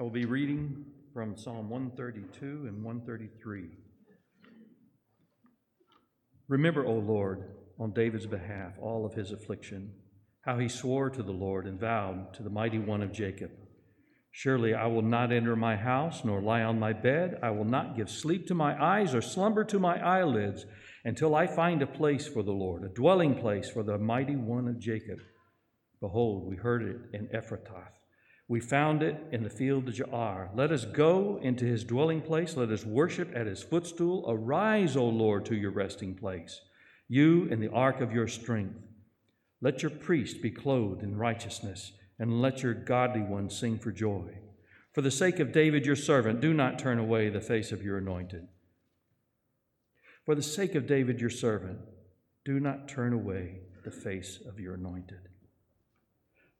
I will be reading from Psalm 132 and 133. Remember, O Lord, on David's behalf, all of his affliction, how he swore to the Lord and vowed to the mighty one of Jacob Surely I will not enter my house, nor lie on my bed. I will not give sleep to my eyes, or slumber to my eyelids, until I find a place for the Lord, a dwelling place for the mighty one of Jacob. Behold, we heard it in Ephrathah. We found it in the field of Jaar. Let us go into his dwelling place. Let us worship at his footstool. Arise, O Lord, to your resting place, you in the ark of your strength. Let your priest be clothed in righteousness and let your godly ones sing for joy. For the sake of David your servant, do not turn away the face of your anointed. For the sake of David your servant, do not turn away the face of your anointed.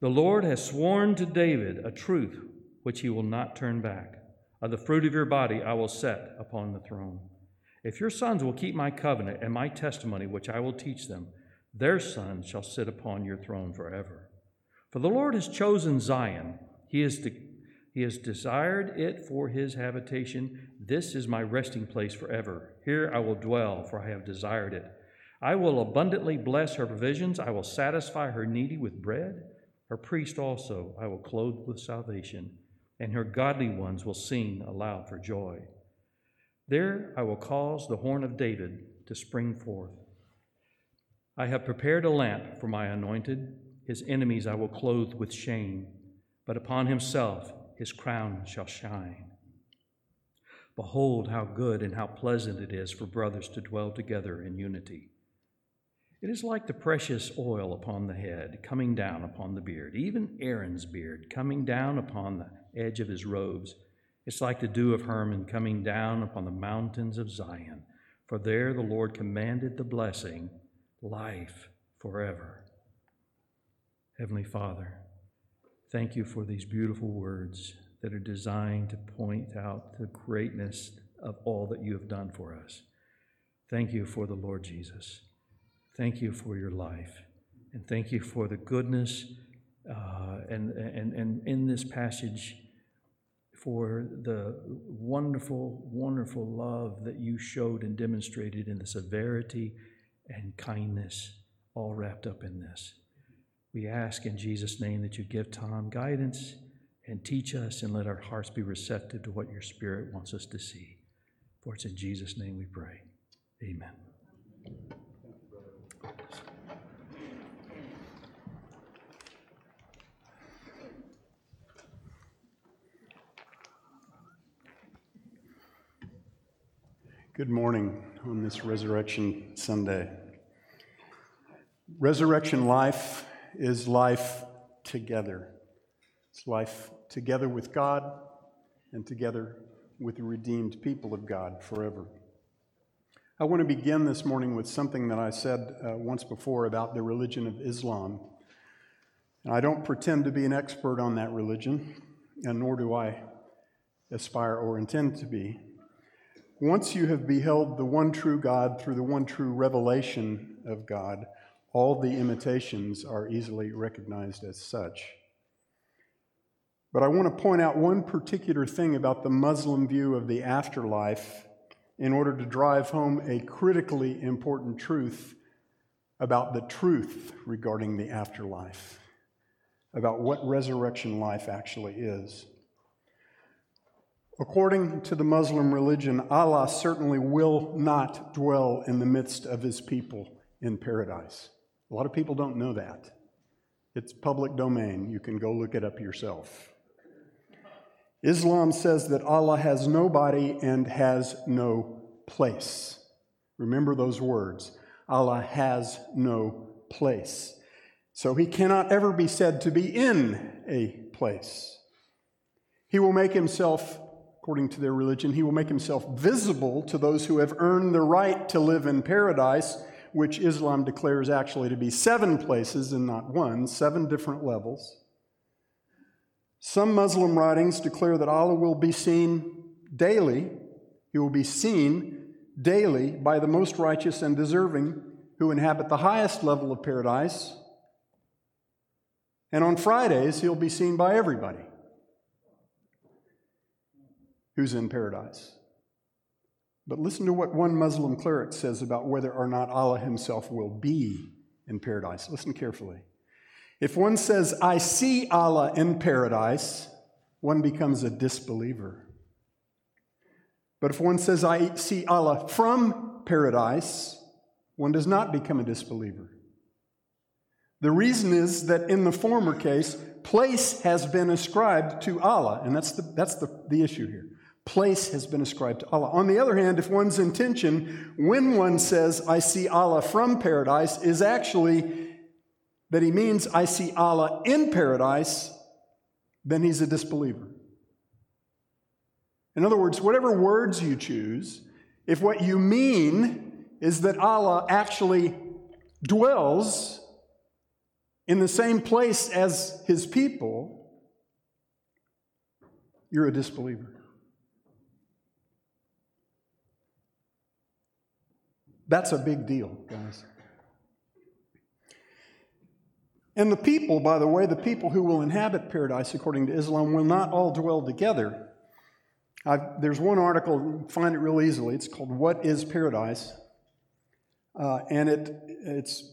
The Lord has sworn to David a truth which he will not turn back. Of the fruit of your body I will set upon the throne. If your sons will keep my covenant and my testimony which I will teach them, their sons shall sit upon your throne forever. For the Lord has chosen Zion. He has, de- he has desired it for his habitation. This is my resting place forever. Here I will dwell, for I have desired it. I will abundantly bless her provisions. I will satisfy her needy with bread. Her priest also I will clothe with salvation, and her godly ones will sing aloud for joy. There I will cause the horn of David to spring forth. I have prepared a lamp for my anointed. His enemies I will clothe with shame, but upon himself his crown shall shine. Behold, how good and how pleasant it is for brothers to dwell together in unity. It is like the precious oil upon the head, coming down upon the beard, even Aaron's beard, coming down upon the edge of his robes. It's like the dew of Hermon coming down upon the mountains of Zion. For there the Lord commanded the blessing, life forever. Heavenly Father, thank you for these beautiful words that are designed to point out the greatness of all that you have done for us. Thank you for the Lord Jesus. Thank you for your life. And thank you for the goodness uh, and, and, and in this passage for the wonderful, wonderful love that you showed and demonstrated in the severity and kindness all wrapped up in this. We ask in Jesus' name that you give Tom guidance and teach us and let our hearts be receptive to what your Spirit wants us to see. For it's in Jesus' name we pray. Amen. Good morning on this Resurrection Sunday. Resurrection life is life together. It's life together with God and together with the redeemed people of God forever. I want to begin this morning with something that I said uh, once before about the religion of Islam. And I don't pretend to be an expert on that religion, and nor do I aspire or intend to be. Once you have beheld the one true God through the one true revelation of God, all the imitations are easily recognized as such. But I want to point out one particular thing about the Muslim view of the afterlife in order to drive home a critically important truth about the truth regarding the afterlife, about what resurrection life actually is. According to the Muslim religion, Allah certainly will not dwell in the midst of his people in paradise. A lot of people don't know that. It's public domain. You can go look it up yourself. Islam says that Allah has no body and has no place. Remember those words. Allah has no place. So he cannot ever be said to be in a place. He will make himself, according to their religion, he will make himself visible to those who have earned the right to live in paradise which Islam declares actually to be seven places and not one, seven different levels. Some Muslim writings declare that Allah will be seen daily. He will be seen daily by the most righteous and deserving who inhabit the highest level of paradise. And on Fridays, he'll be seen by everybody. Who's in paradise. But listen to what one Muslim cleric says about whether or not Allah himself will be in paradise. Listen carefully. If one says, I see Allah in paradise, one becomes a disbeliever. But if one says, I see Allah from paradise, one does not become a disbeliever. The reason is that in the former case, place has been ascribed to Allah, and that's the, that's the, the issue here. Place has been ascribed to Allah. On the other hand, if one's intention, when one says, I see Allah from paradise, is actually that he means, I see Allah in paradise, then he's a disbeliever. In other words, whatever words you choose, if what you mean is that Allah actually dwells in the same place as his people, you're a disbeliever. That's a big deal, guys. And the people, by the way, the people who will inhabit paradise, according to Islam, will not all dwell together. I've, there's one article, find it real easily. It's called What is Paradise? Uh, and it, it's,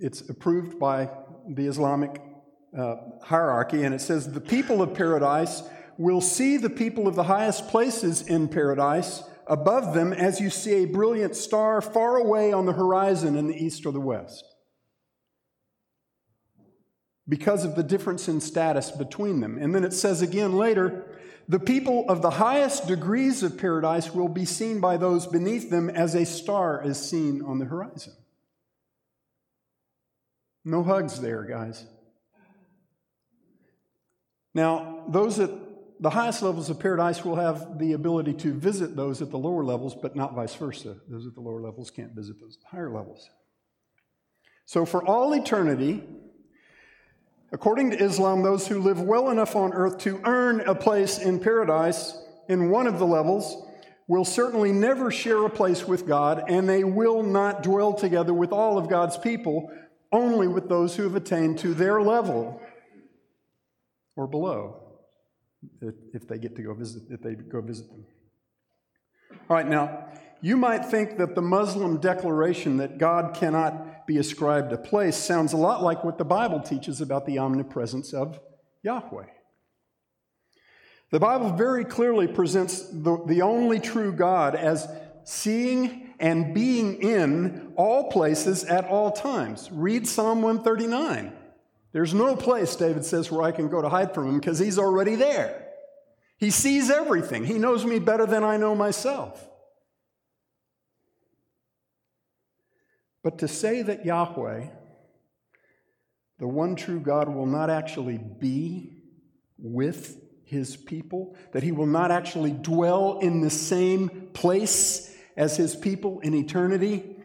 it's approved by the Islamic uh, hierarchy, and it says the people of paradise will see the people of the highest places in paradise above them as you see a brilliant star far away on the horizon in the east or the west. Because of the difference in status between them. And then it says again later, the people of the highest degrees of paradise will be seen by those beneath them as a star is seen on the horizon. No hugs there, guys. Now, those at the highest levels of paradise will have the ability to visit those at the lower levels, but not vice versa. Those at the lower levels can't visit those higher levels. So, for all eternity, according to Islam, those who live well enough on earth to earn a place in paradise in one of the levels will certainly never share a place with God, and they will not dwell together with all of God's people, only with those who have attained to their level or below if they get to go visit, if they go visit them. All right, now, you might think that the Muslim declaration that God cannot be ascribed a place sounds a lot like what the Bible teaches about the omnipresence of Yahweh. The Bible very clearly presents the, the only true God as seeing and being in all places at all times. Read Psalm 139. There's no place, David says, where I can go to hide from him because he's already there. He sees everything. He knows me better than I know myself. But to say that Yahweh, the one true God, will not actually be with his people, that he will not actually dwell in the same place as his people in eternity,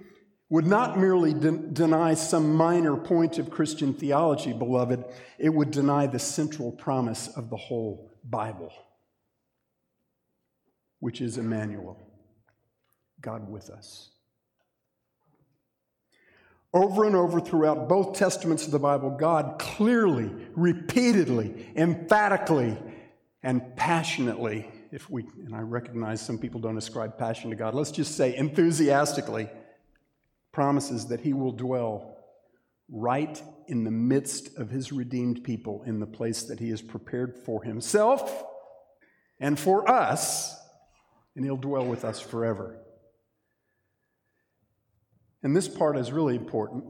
would not merely de- deny some minor point of Christian theology, beloved, it would deny the central promise of the whole Bible, which is Emmanuel, God with us. Over and over throughout both testaments of the Bible, God clearly, repeatedly, emphatically, and passionately, if we, and I recognize some people don't ascribe passion to God, let's just say enthusiastically promises that he will dwell right in the midst of his redeemed people in the place that he has prepared for himself and for us, and he'll dwell with us forever. And this part is really important.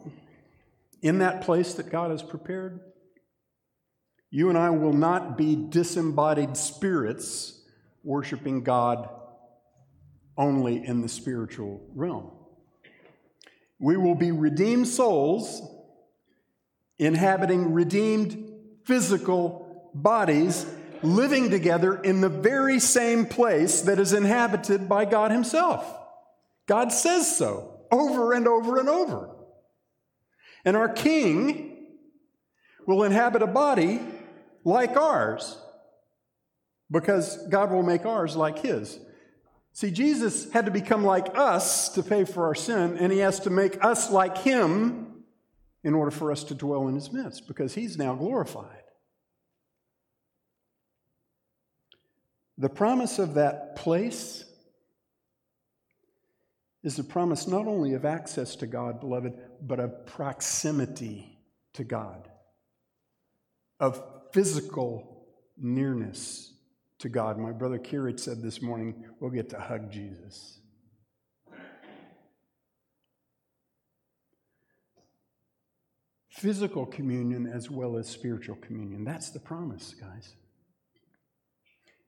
In that place that God has prepared, you and I will not be disembodied spirits worshiping God only in the spiritual realm. We will be redeemed souls inhabiting redeemed physical bodies living together in the very same place that is inhabited by God Himself. God says so over and over and over. And our King will inhabit a body like ours because God will make ours like His. See, Jesus had to become like us to pay for our sin, and he has to make us like him in order for us to dwell in his midst because he's now glorified. The promise of that place is the promise not only of access to God, beloved, but of proximity to God, of physical nearness to God. My brother Kirit said this morning, we'll get to hug Jesus. Physical communion as well as spiritual communion. That's the promise, guys.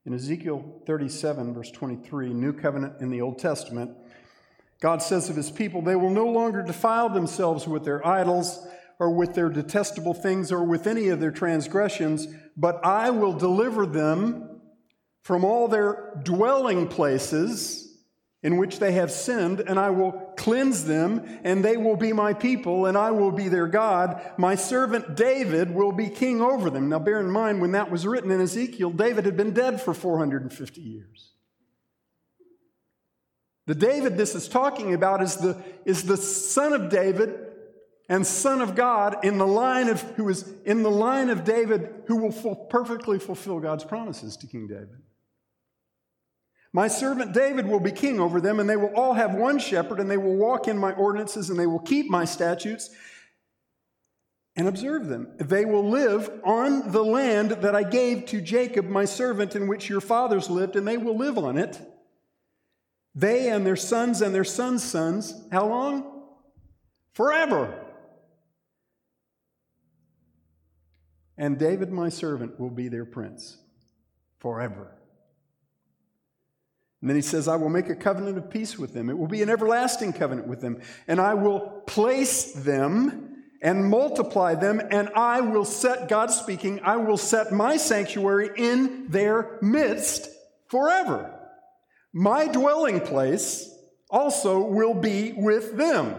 In Ezekiel 37, verse 23, New Covenant in the Old Testament, God says of his people, they will no longer defile themselves with their idols or with their detestable things or with any of their transgressions, but I will deliver them from all their dwelling places in which they have sinned, and I will cleanse them, and they will be my people, and I will be their God. My servant David will be king over them. Now, bear in mind, when that was written in Ezekiel, David had been dead for 450 years. The David this is talking about is the, is the son of David and son of God in the line of who is in the line of David who will full, perfectly fulfill God's promises to King David. My servant David will be king over them, and they will all have one shepherd, and they will walk in my ordinances, and they will keep my statutes and observe them. They will live on the land that I gave to Jacob, my servant, in which your fathers lived, and they will live on it. They and their sons and their sons' sons, how long? Forever. And David, my servant, will be their prince forever. And then he says, I will make a covenant of peace with them. It will be an everlasting covenant with them. And I will place them and multiply them, and I will set, God speaking, I will set my sanctuary in their midst forever. My dwelling place also will be with them.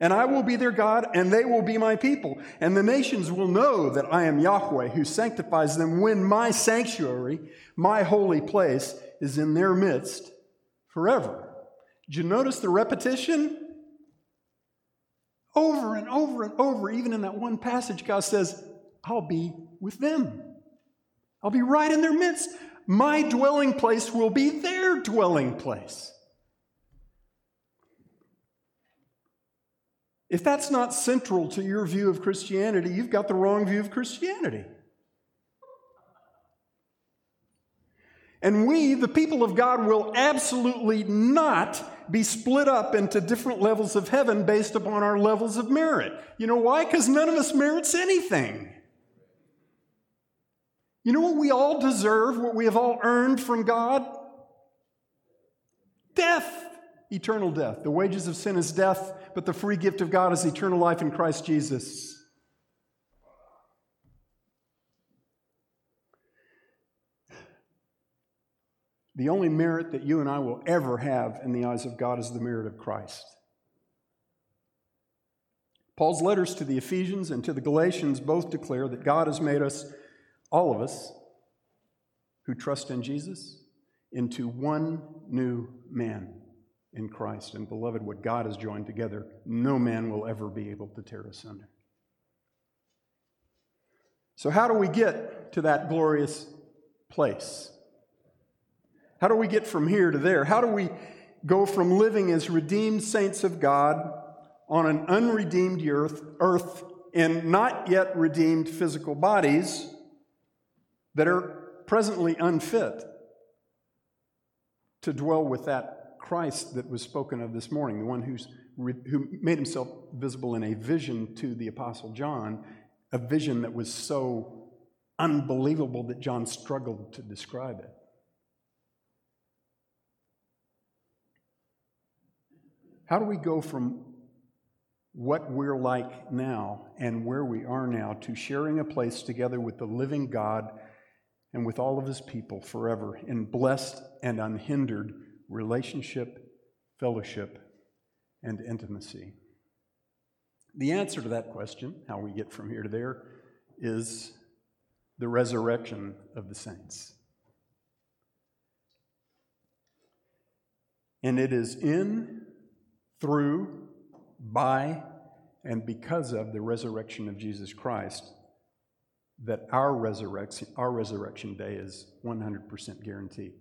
And I will be their God, and they will be my people. And the nations will know that I am Yahweh, who sanctifies them when my sanctuary, my holy place, is in their midst forever. Did you notice the repetition? Over and over and over, even in that one passage, God says, I'll be with them. I'll be right in their midst. My dwelling place will be their dwelling place. If that's not central to your view of Christianity, you've got the wrong view of Christianity. And we, the people of God, will absolutely not be split up into different levels of heaven based upon our levels of merit. You know why? Because none of us merits anything. You know what we all deserve, what we have all earned from God? Death, eternal death. The wages of sin is death, but the free gift of God is eternal life in Christ Jesus. The only merit that you and I will ever have in the eyes of God is the merit of Christ. Paul's letters to the Ephesians and to the Galatians both declare that God has made us, all of us, who trust in Jesus, into one new man in Christ. And beloved, what God has joined together, no man will ever be able to tear asunder. So, how do we get to that glorious place? How do we get from here to there? How do we go from living as redeemed saints of God on an unredeemed earth, earth in not yet redeemed physical bodies that are presently unfit to dwell with that Christ that was spoken of this morning, the one who's, who made himself visible in a vision to the Apostle John, a vision that was so unbelievable that John struggled to describe it. How do we go from what we're like now and where we are now to sharing a place together with the living God and with all of his people forever in blessed and unhindered relationship, fellowship, and intimacy? The answer to that question, how we get from here to there, is the resurrection of the saints. And it is in through, by, and because of the resurrection of Jesus Christ that our resurrection, our resurrection day is 100% guaranteed.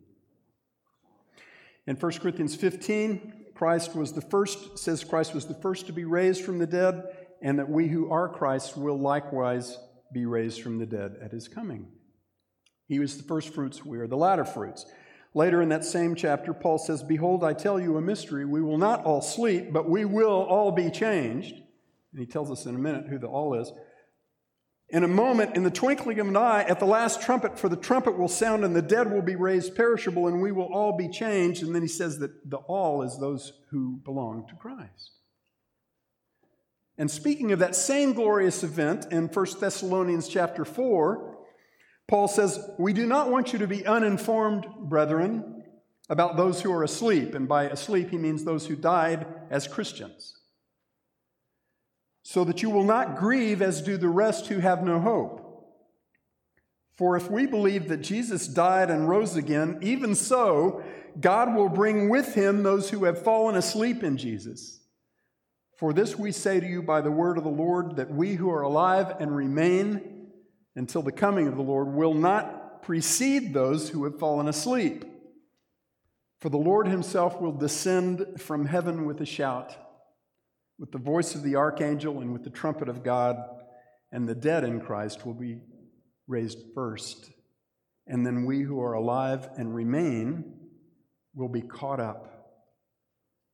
In 1 Corinthians 15, Christ was the first, says Christ was the first to be raised from the dead, and that we who are Christ will likewise be raised from the dead at his coming. He was the first fruits, we are the latter fruits. Later in that same chapter, Paul says, Behold, I tell you a mystery. We will not all sleep, but we will all be changed. And he tells us in a minute who the all is. In a moment, in the twinkling of an eye, at the last trumpet, for the trumpet will sound and the dead will be raised perishable, and we will all be changed. And then he says that the all is those who belong to Christ. And speaking of that same glorious event in 1 Thessalonians chapter 4, Paul says, We do not want you to be uninformed, brethren, about those who are asleep. And by asleep, he means those who died as Christians. So that you will not grieve as do the rest who have no hope. For if we believe that Jesus died and rose again, even so, God will bring with him those who have fallen asleep in Jesus. For this we say to you by the word of the Lord, that we who are alive and remain, until the coming of the Lord will not precede those who have fallen asleep. For the Lord himself will descend from heaven with a shout, with the voice of the archangel, and with the trumpet of God, and the dead in Christ will be raised first. And then we who are alive and remain will be caught up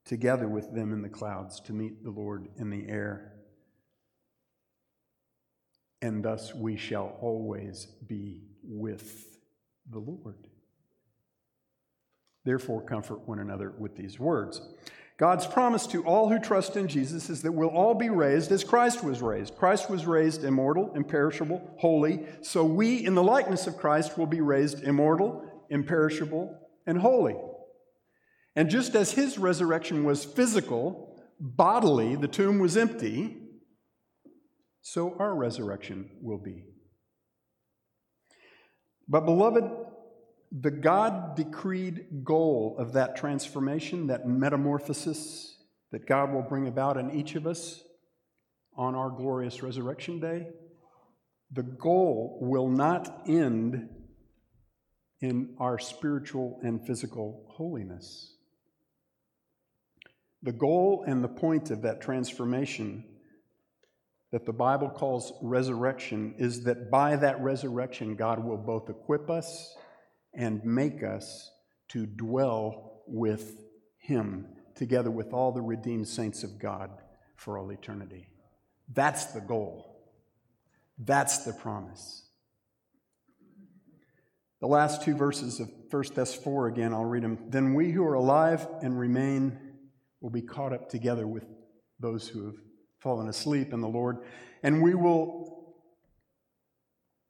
together with them in the clouds to meet the Lord in the air and thus we shall always be with the Lord. Therefore, comfort one another with these words. God's promise to all who trust in Jesus is that we'll all be raised as Christ was raised. Christ was raised immortal, imperishable, holy. So we, in the likeness of Christ, will be raised immortal, imperishable, and holy. And just as his resurrection was physical, bodily, the tomb was empty, so our resurrection will be. But, beloved, the God decreed goal of that transformation, that metamorphosis that God will bring about in each of us on our glorious resurrection day, the goal will not end in our spiritual and physical holiness. The goal and the point of that transformation that the Bible calls resurrection is that by that resurrection, God will both equip us and make us to dwell with Him together with all the redeemed saints of God for all eternity. That's the goal. That's the promise. The last two verses of 1 Thess 4 again, I'll read them. Then we who are alive and remain will be caught up together with those who have fallen asleep in the Lord, and we will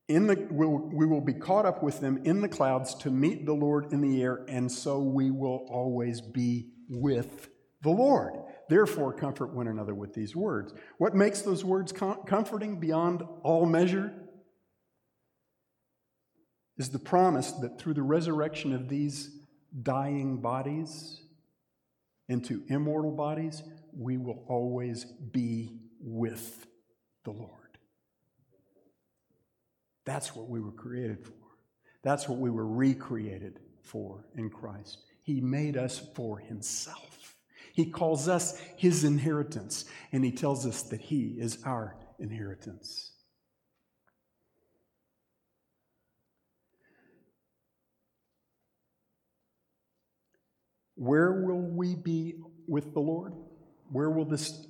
in the we'll, we will be caught up with them in the clouds to meet the Lord in the air, and so we will always be with the Lord. Therefore, comfort one another with these words. What makes those words com- comforting beyond all measure is the promise that through the resurrection of these dying bodies into immortal bodies, we will always be with the Lord. That's what we were created for. That's what we were recreated for in Christ. He made us for Himself. He calls us His inheritance, and He tells us that He is our inheritance. Where will we be with the Lord? Where will this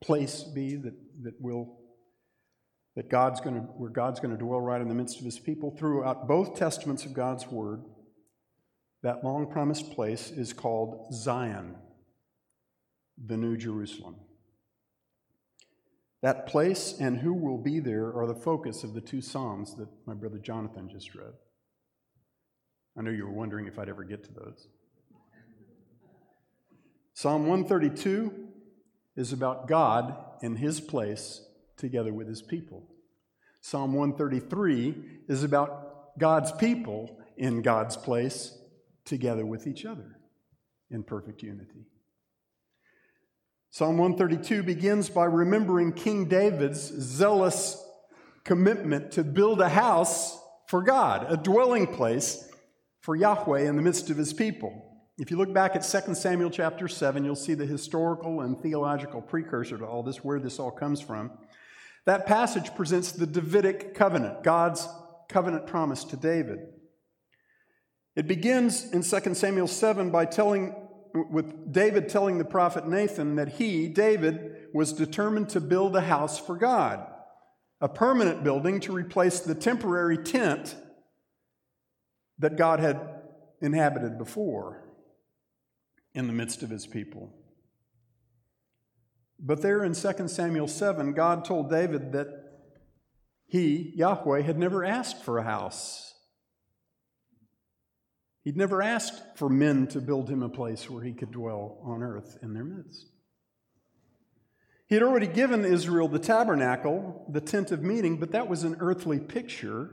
place be that, that will that God's going to where God's going to dwell right in the midst of his people? Throughout both testaments of God's word that long promised place is called Zion the new Jerusalem. That place and who will be there are the focus of the two psalms that my brother Jonathan just read. I know you were wondering if I'd ever get to those. Psalm 132 is about God in his place together with his people. Psalm 133 is about God's people in God's place together with each other in perfect unity. Psalm 132 begins by remembering King David's zealous commitment to build a house for God, a dwelling place for Yahweh in the midst of his people. If you look back at 2 Samuel chapter 7, you'll see the historical and theological precursor to all this, where this all comes from. That passage presents the Davidic covenant, God's covenant promise to David. It begins in 2 Samuel 7 by telling, with David telling the prophet Nathan that he, David, was determined to build a house for God, a permanent building to replace the temporary tent that God had inhabited before in the midst of his people. But there in 2 Samuel 7, God told David that he, Yahweh, had never asked for a house. He'd never asked for men to build him a place where he could dwell on earth in their midst. He had already given Israel the tabernacle, the tent of meeting, but that was an earthly picture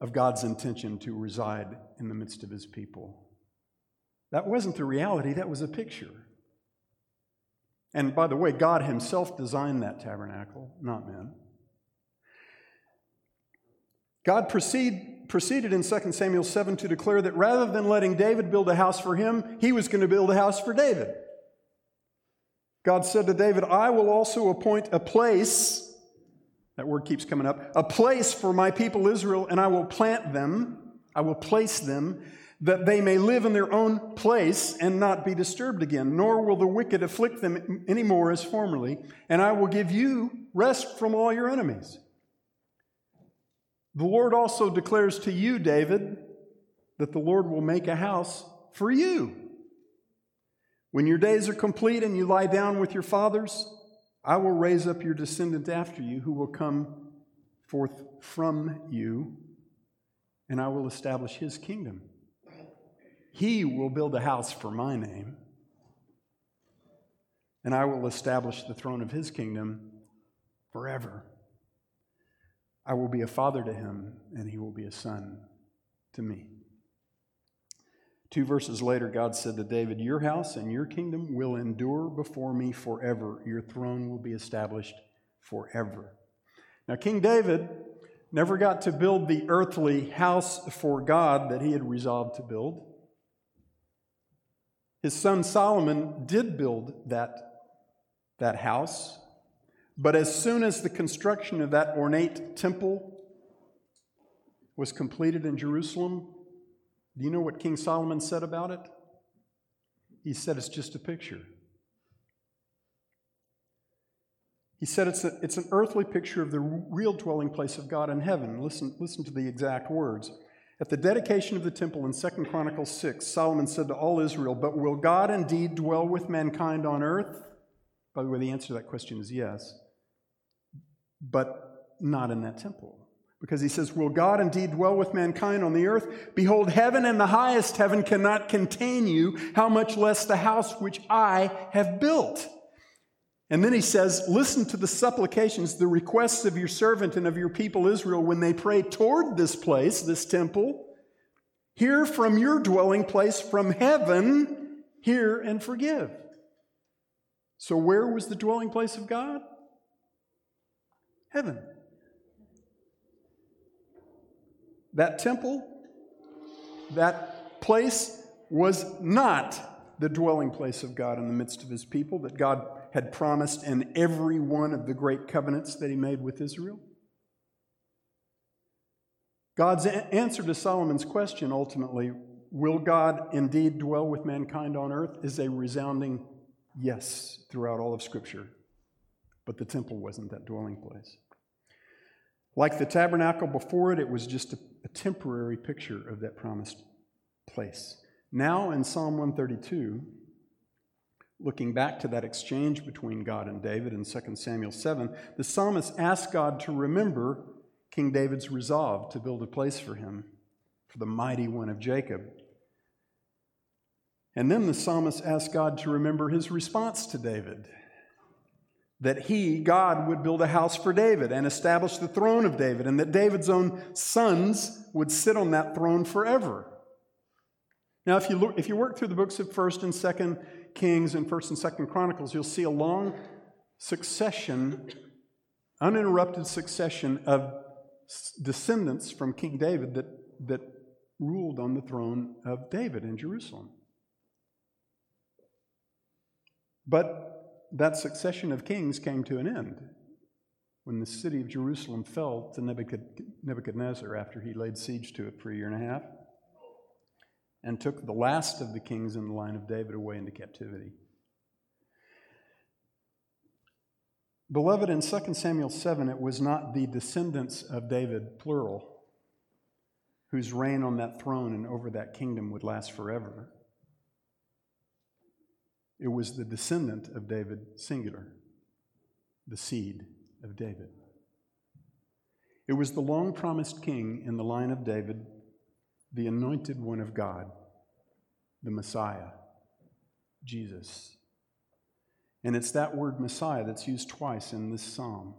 of God's intention to reside in the midst of his people. That wasn't the reality, that was a picture. And by the way, God Himself designed that tabernacle, not men. God proceed, proceeded in 2 Samuel 7 to declare that rather than letting David build a house for him, he was going to build a house for David. God said to David, I will also appoint a place, that word keeps coming up, a place for my people Israel, and I will plant them, I will place them that they may live in their own place and not be disturbed again, nor will the wicked afflict them any more as formerly, and I will give you rest from all your enemies. The Lord also declares to you, David, that the Lord will make a house for you. When your days are complete and you lie down with your fathers, I will raise up your descendant after you who will come forth from you, and I will establish his kingdom. He will build a house for my name, and I will establish the throne of his kingdom forever. I will be a father to him, and he will be a son to me. Two verses later, God said to David, Your house and your kingdom will endure before me forever. Your throne will be established forever. Now, King David never got to build the earthly house for God that he had resolved to build. His son Solomon did build that, that house, but as soon as the construction of that ornate temple was completed in Jerusalem, do you know what King Solomon said about it? He said it's just a picture. He said it's, a, it's an earthly picture of the real dwelling place of God in heaven. Listen, listen to the exact words. At the dedication of the temple in 2 Chronicles 6, Solomon said to all Israel, But will God indeed dwell with mankind on earth? By the way, the answer to that question is yes, but not in that temple. Because he says, Will God indeed dwell with mankind on the earth? Behold, heaven and the highest heaven cannot contain you, how much less the house which I have built. And then he says, Listen to the supplications, the requests of your servant and of your people Israel when they pray toward this place, this temple. Hear from your dwelling place from heaven, hear and forgive. So, where was the dwelling place of God? Heaven. That temple, that place was not the dwelling place of God in the midst of his people that God had promised in every one of the great covenants that he made with Israel? God's answer to Solomon's question ultimately, will God indeed dwell with mankind on earth, is a resounding yes throughout all of Scripture. But the temple wasn't that dwelling place. Like the tabernacle before it, it was just a, a temporary picture of that promised place. Now in Psalm 132, Looking back to that exchange between God and David in 2 Samuel 7, the psalmist asked God to remember King David's resolve to build a place for him, for the mighty one of Jacob. And then the psalmist asked God to remember his response to David that he, God, would build a house for David and establish the throne of David, and that David's own sons would sit on that throne forever. Now, if you, look, if you work through the books of 1st and 2nd Kings and 1st and 2nd Chronicles, you'll see a long succession uninterrupted succession of descendants from King David that, that ruled on the throne of David in Jerusalem. But that succession of kings came to an end when the city of Jerusalem fell to Nebuchadnezzar after he laid siege to it for a year and a half and took the last of the kings in the line of David away into captivity. Beloved, in 2 Samuel 7, it was not the descendants of David, plural, whose reign on that throne and over that kingdom would last forever. It was the descendant of David, singular, the seed of David. It was the long promised king in the line of David, the anointed one of God, the Messiah, Jesus. And it's that word Messiah that's used twice in this psalm,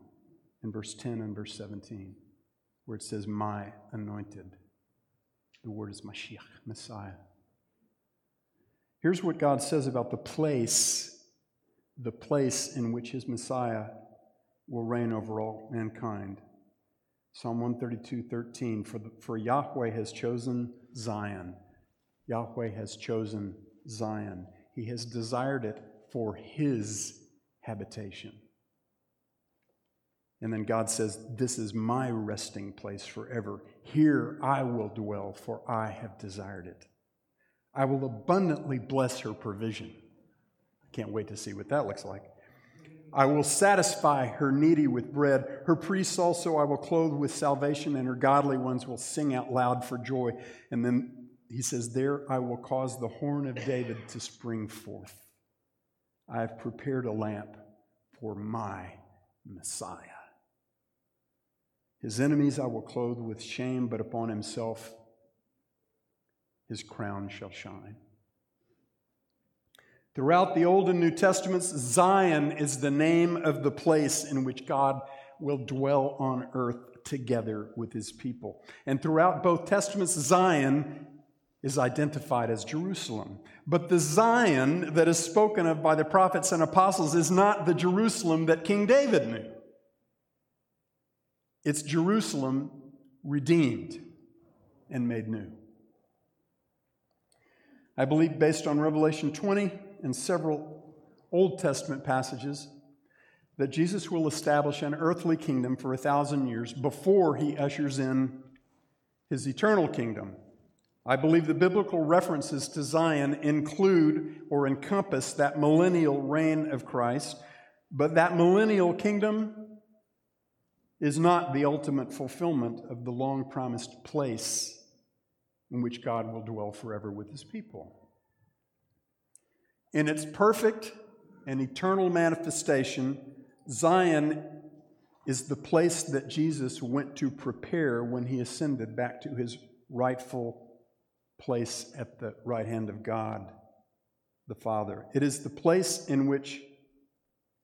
in verse 10 and verse 17, where it says, My anointed. The word is Mashiach, Messiah. Here's what God says about the place, the place in which his Messiah will reign over all mankind. Psalm 132, 13, for, the, for Yahweh has chosen Zion. Yahweh has chosen Zion. He has desired it for his habitation. And then God says, This is my resting place forever. Here I will dwell, for I have desired it. I will abundantly bless her provision. I can't wait to see what that looks like. I will satisfy her needy with bread. Her priests also I will clothe with salvation, and her godly ones will sing out loud for joy. And then he says, There I will cause the horn of David to spring forth. I have prepared a lamp for my Messiah. His enemies I will clothe with shame, but upon himself his crown shall shine. Throughout the Old and New Testaments, Zion is the name of the place in which God will dwell on earth together with his people. And throughout both Testaments, Zion is identified as Jerusalem. But the Zion that is spoken of by the prophets and apostles is not the Jerusalem that King David knew. It's Jerusalem redeemed and made new. I believe, based on Revelation 20 and several Old Testament passages, that Jesus will establish an earthly kingdom for a thousand years before he ushers in his eternal kingdom I believe the biblical references to Zion include or encompass that millennial reign of Christ, but that millennial kingdom is not the ultimate fulfillment of the long promised place in which God will dwell forever with his people. In its perfect and eternal manifestation, Zion is the place that Jesus went to prepare when he ascended back to his rightful place at the right hand of God the Father. It is the place in which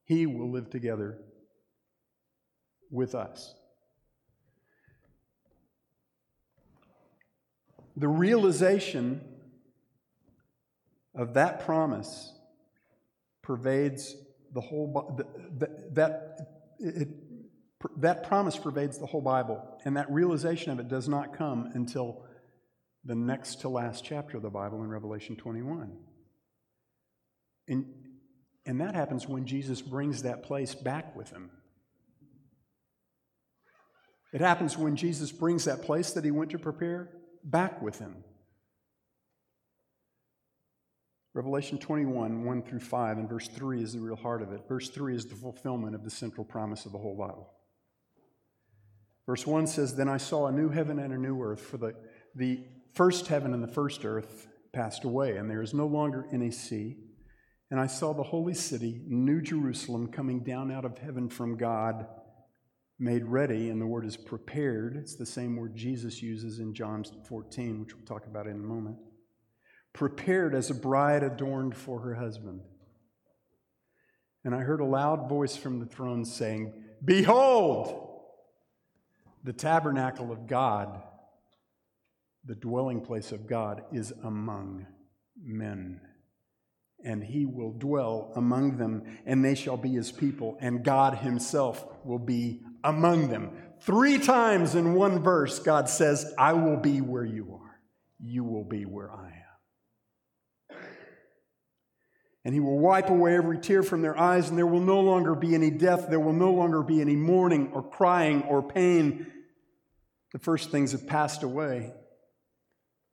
He will live together with us. The realization of that promise pervades the whole that, that it, that promise pervades the whole Bible, and that realization of it does not come until the next to last chapter of the Bible in Revelation 21. And, and that happens when Jesus brings that place back with him. It happens when Jesus brings that place that he went to prepare back with him. Revelation 21, 1 through 5, and verse 3 is the real heart of it. Verse 3 is the fulfillment of the central promise of the whole Bible. Verse 1 says, Then I saw a new heaven and a new earth, for the, the first heaven and the first earth passed away, and there is no longer any sea. And I saw the holy city, New Jerusalem, coming down out of heaven from God, made ready, and the word is prepared. It's the same word Jesus uses in John 14, which we'll talk about in a moment. Prepared as a bride adorned for her husband. And I heard a loud voice from the throne saying, Behold, the tabernacle of God the dwelling place of God is among men, and he will dwell among them, and they shall be his people, and God himself will be among them. Three times in one verse, God says, I will be where you are. You will be where I am. And he will wipe away every tear from their eyes, and there will no longer be any death. There will no longer be any mourning or crying or pain. The first things have passed away.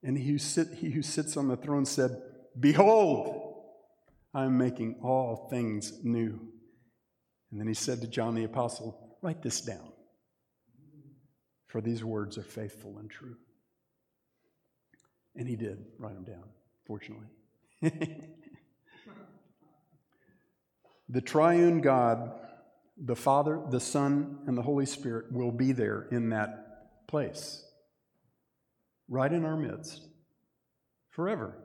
And he who, sit, he who sits on the throne said, Behold, I am making all things new. And then he said to John the Apostle, Write this down, for these words are faithful and true. And he did write them down, fortunately. the triune God, the Father, the Son, and the Holy Spirit will be there in that place, right in our midst, forever.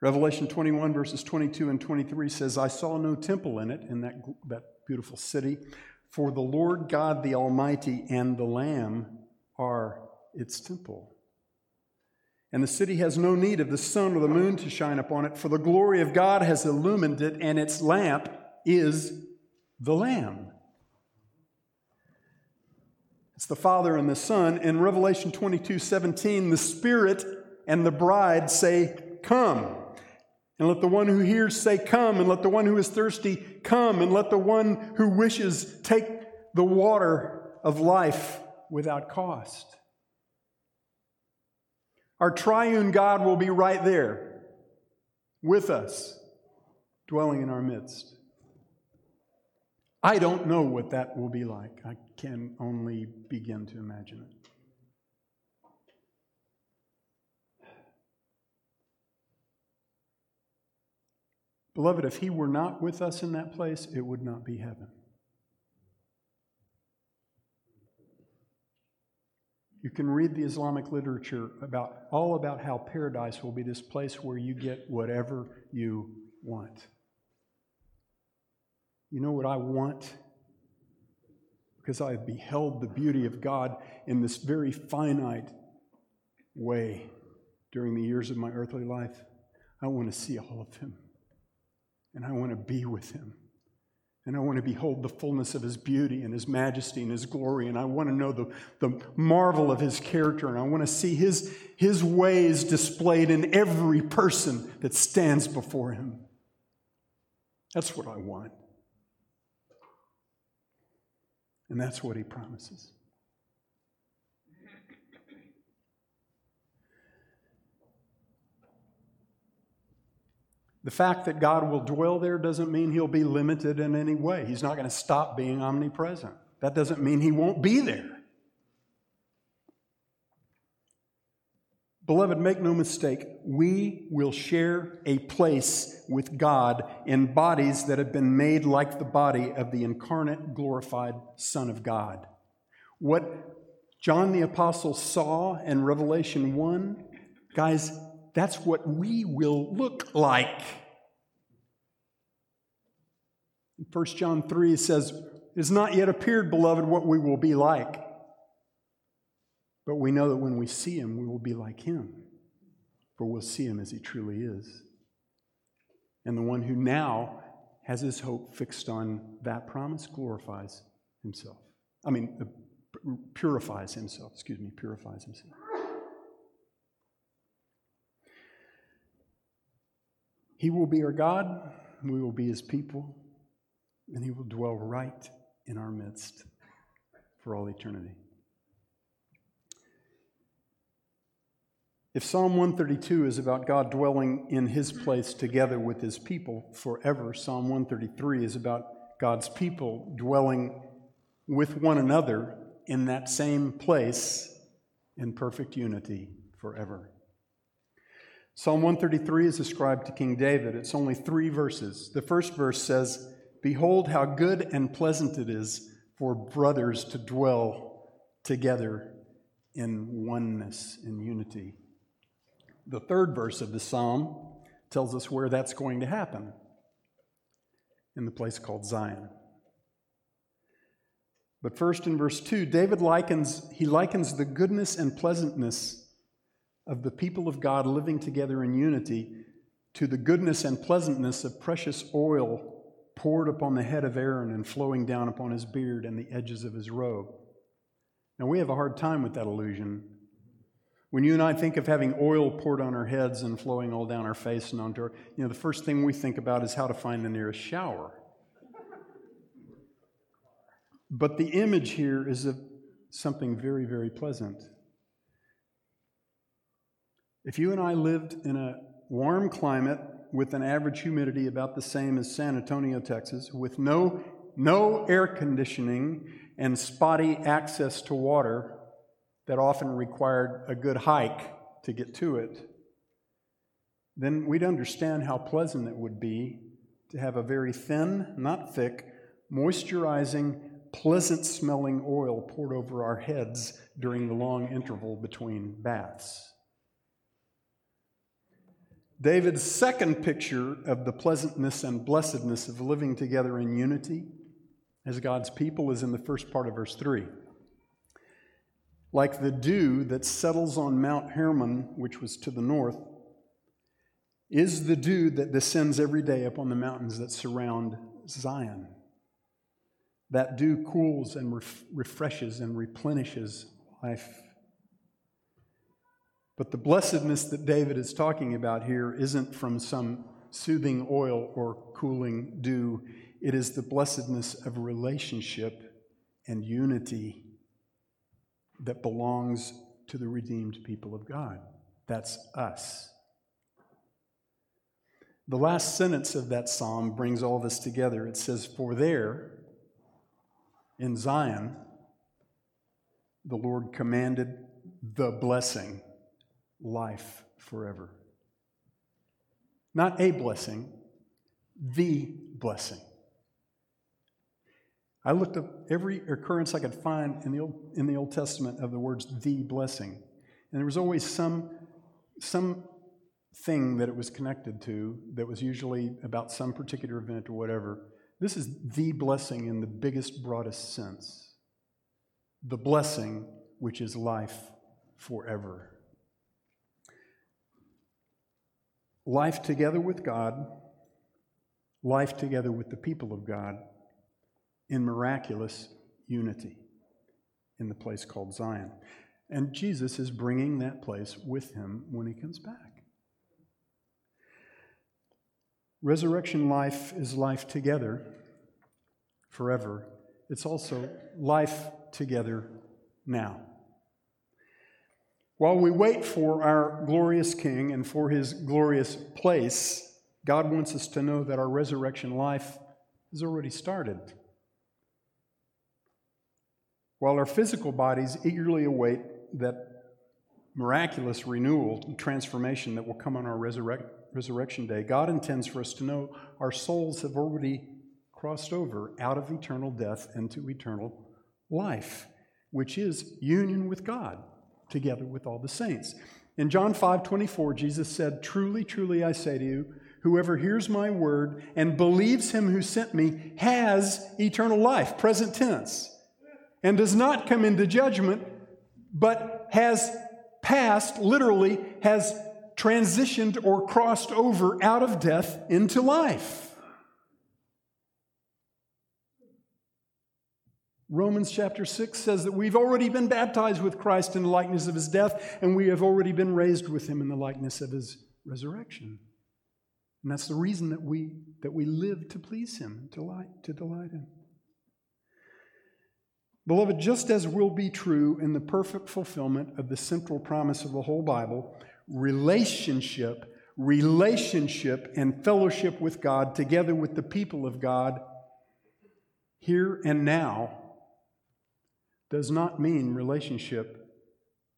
Revelation 21, verses 22 and 23 says, I saw no temple in it, in that, that beautiful city, for the Lord God the Almighty and the Lamb are its temple. And the city has no need of the sun or the moon to shine upon it, for the glory of God has illumined it, and its lamp is the Lamb. It's the Father and the Son. In Revelation 22 17, the Spirit and the bride say, Come. And let the one who hears say, Come. And let the one who is thirsty come. And let the one who wishes take the water of life without cost. Our triune God will be right there with us, dwelling in our midst. I don't know what that will be like. I can only begin to imagine it. Beloved, if He were not with us in that place, it would not be heaven. You can read the Islamic literature about all about how paradise will be this place where you get whatever you want. You know what I want? Because I have beheld the beauty of God in this very finite way during the years of my earthly life. I want to see all of Him and I want to be with him. And I want to behold the fullness of his beauty and his majesty and his glory. And I want to know the, the marvel of his character. And I want to see his, his ways displayed in every person that stands before him. That's what I want. And that's what he promises. The fact that God will dwell there doesn't mean he'll be limited in any way. He's not going to stop being omnipresent. That doesn't mean he won't be there. Beloved, make no mistake, we will share a place with God in bodies that have been made like the body of the incarnate, glorified Son of God. What John the Apostle saw in Revelation 1, guys, that's what we will look like. In 1 John 3 it says, It has not yet appeared, beloved, what we will be like. But we know that when we see him, we will be like him, for we'll see him as he truly is. And the one who now has his hope fixed on that promise glorifies himself. I mean, uh, purifies himself, excuse me, purifies himself. He will be our God, we will be his people, and he will dwell right in our midst for all eternity. If Psalm 132 is about God dwelling in his place together with his people forever, Psalm 133 is about God's people dwelling with one another in that same place in perfect unity forever. Psalm 133 is ascribed to King David. It's only three verses. The first verse says, Behold, how good and pleasant it is for brothers to dwell together in oneness, in unity. The third verse of the psalm tells us where that's going to happen in the place called Zion. But first in verse 2, David likens he likens the goodness and pleasantness of the people of God living together in unity to the goodness and pleasantness of precious oil poured upon the head of Aaron and flowing down upon his beard and the edges of his robe. Now, we have a hard time with that illusion. When you and I think of having oil poured on our heads and flowing all down our face and onto our, you know, the first thing we think about is how to find the nearest shower. But the image here is of something very, very pleasant. If you and I lived in a warm climate with an average humidity about the same as San Antonio, Texas, with no, no air conditioning and spotty access to water that often required a good hike to get to it, then we'd understand how pleasant it would be to have a very thin, not thick, moisturizing, pleasant smelling oil poured over our heads during the long interval between baths. David's second picture of the pleasantness and blessedness of living together in unity as God's people is in the first part of verse 3. Like the dew that settles on Mount Hermon, which was to the north, is the dew that descends every day upon the mountains that surround Zion. That dew cools and ref- refreshes and replenishes life but the blessedness that David is talking about here isn't from some soothing oil or cooling dew. It is the blessedness of relationship and unity that belongs to the redeemed people of God. That's us. The last sentence of that psalm brings all this together. It says, For there, in Zion, the Lord commanded the blessing life forever. Not a blessing, the blessing. I looked up every occurrence I could find in the Old, in the Old Testament of the words the blessing. And there was always some, some thing that it was connected to that was usually about some particular event or whatever. This is the blessing in the biggest, broadest sense. The blessing which is life forever. Life together with God, life together with the people of God in miraculous unity in the place called Zion. And Jesus is bringing that place with him when he comes back. Resurrection life is life together forever. It's also life together now. While we wait for our glorious King and for his glorious place, God wants us to know that our resurrection life has already started. While our physical bodies eagerly await that miraculous renewal and transformation that will come on our resurrect, resurrection day, God intends for us to know our souls have already crossed over out of eternal death into eternal life, which is union with God together with all the saints. In John 5 24, Jesus said, Truly, truly, I say to you, whoever hears my word and believes him who sent me has eternal life, present tense, and does not come into judgment, but has passed, literally, has transitioned or crossed over out of death into life. Romans chapter 6 says that we've already been baptized with Christ in the likeness of his death, and we have already been raised with him in the likeness of his resurrection. And that's the reason that we, that we live to please him, to delight, to delight him. Beloved, just as will be true in the perfect fulfillment of the central promise of the whole Bible, relationship, relationship, and fellowship with God together with the people of God here and now does not mean relationship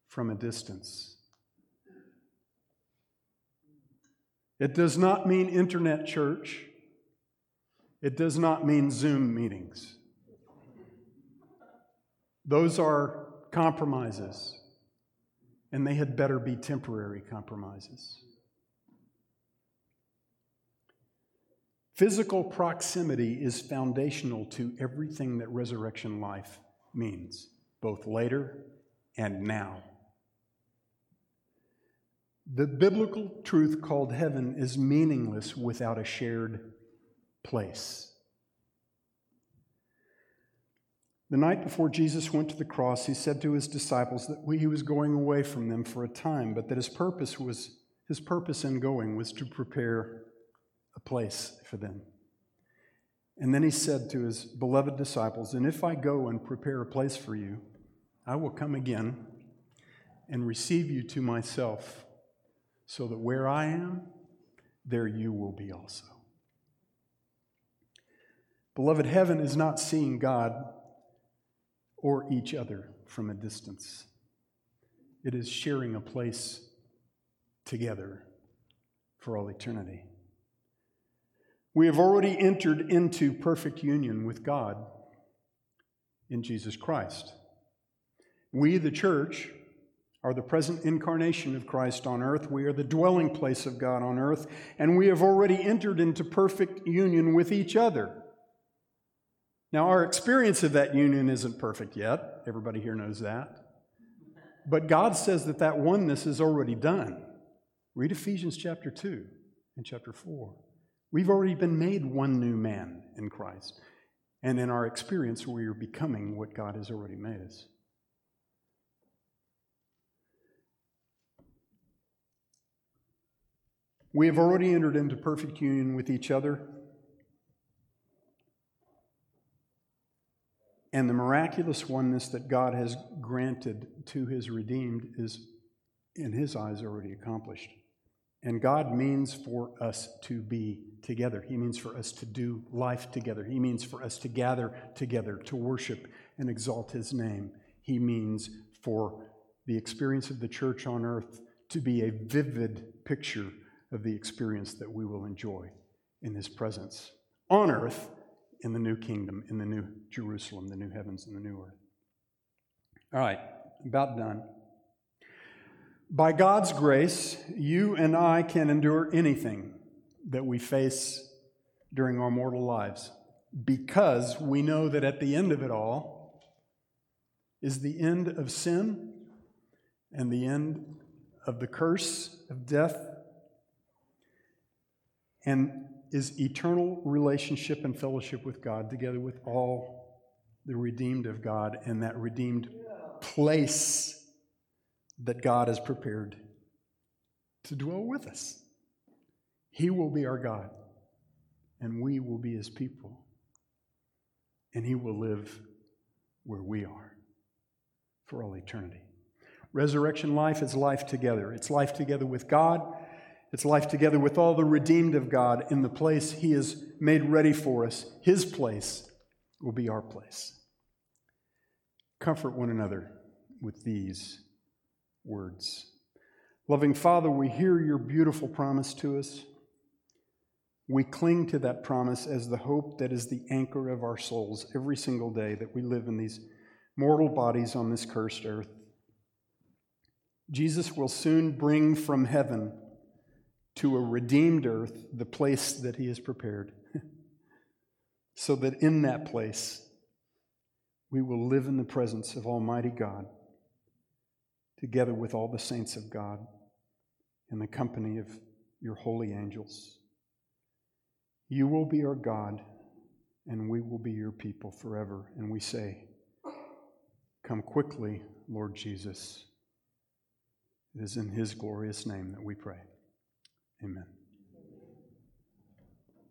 from a distance. It does not mean internet church. It does not mean Zoom meetings. Those are compromises, and they had better be temporary compromises. Physical proximity is foundational to everything that resurrection life means, both later and now. The biblical truth called heaven is meaningless without a shared place. The night before Jesus went to the cross, he said to his disciples that he was going away from them for a time, but that his purpose was his purpose in going was to prepare a place for them. And then he said to his beloved disciples, And if I go and prepare a place for you, I will come again and receive you to myself, so that where I am, there you will be also. Beloved, heaven is not seeing God or each other from a distance, it is sharing a place together for all eternity. We have already entered into perfect union with God in Jesus Christ. We, the church, are the present incarnation of Christ on earth. We are the dwelling place of God on earth, and we have already entered into perfect union with each other. Now, our experience of that union isn't perfect yet. Everybody here knows that. But God says that that oneness is already done. Read Ephesians chapter 2 and chapter 4. We've already been made one new man in Christ. And in our experience, we are becoming what God has already made us. We have already entered into perfect union with each other. And the miraculous oneness that God has granted to his redeemed is, in his eyes, already accomplished. And God means for us to be together. He means for us to do life together. He means for us to gather together, to worship and exalt His name. He means for the experience of the church on earth to be a vivid picture of the experience that we will enjoy in His presence on earth in the new kingdom, in the new Jerusalem, the new heavens and the new earth. All right, about done. By God's grace, you and I can endure anything that we face during our mortal lives because we know that at the end of it all is the end of sin and the end of the curse of death and is eternal relationship and fellowship with God together with all the redeemed of God and that redeemed place that God has prepared to dwell with us. He will be our God, and we will be his people, and he will live where we are for all eternity. Resurrection life is life together. It's life together with God. It's life together with all the redeemed of God in the place He has made ready for us. His place will be our place. Comfort one another with these words. Loving Father, we hear your beautiful promise to us. We cling to that promise as the hope that is the anchor of our souls every single day that we live in these mortal bodies on this cursed earth. Jesus will soon bring from heaven to a redeemed earth the place that he has prepared, so that in that place we will live in the presence of Almighty God together with all the saints of God in the company of your holy angels. You will be our God, and we will be your people forever. And we say, Come quickly, Lord Jesus. It is in his glorious name that we pray. Amen.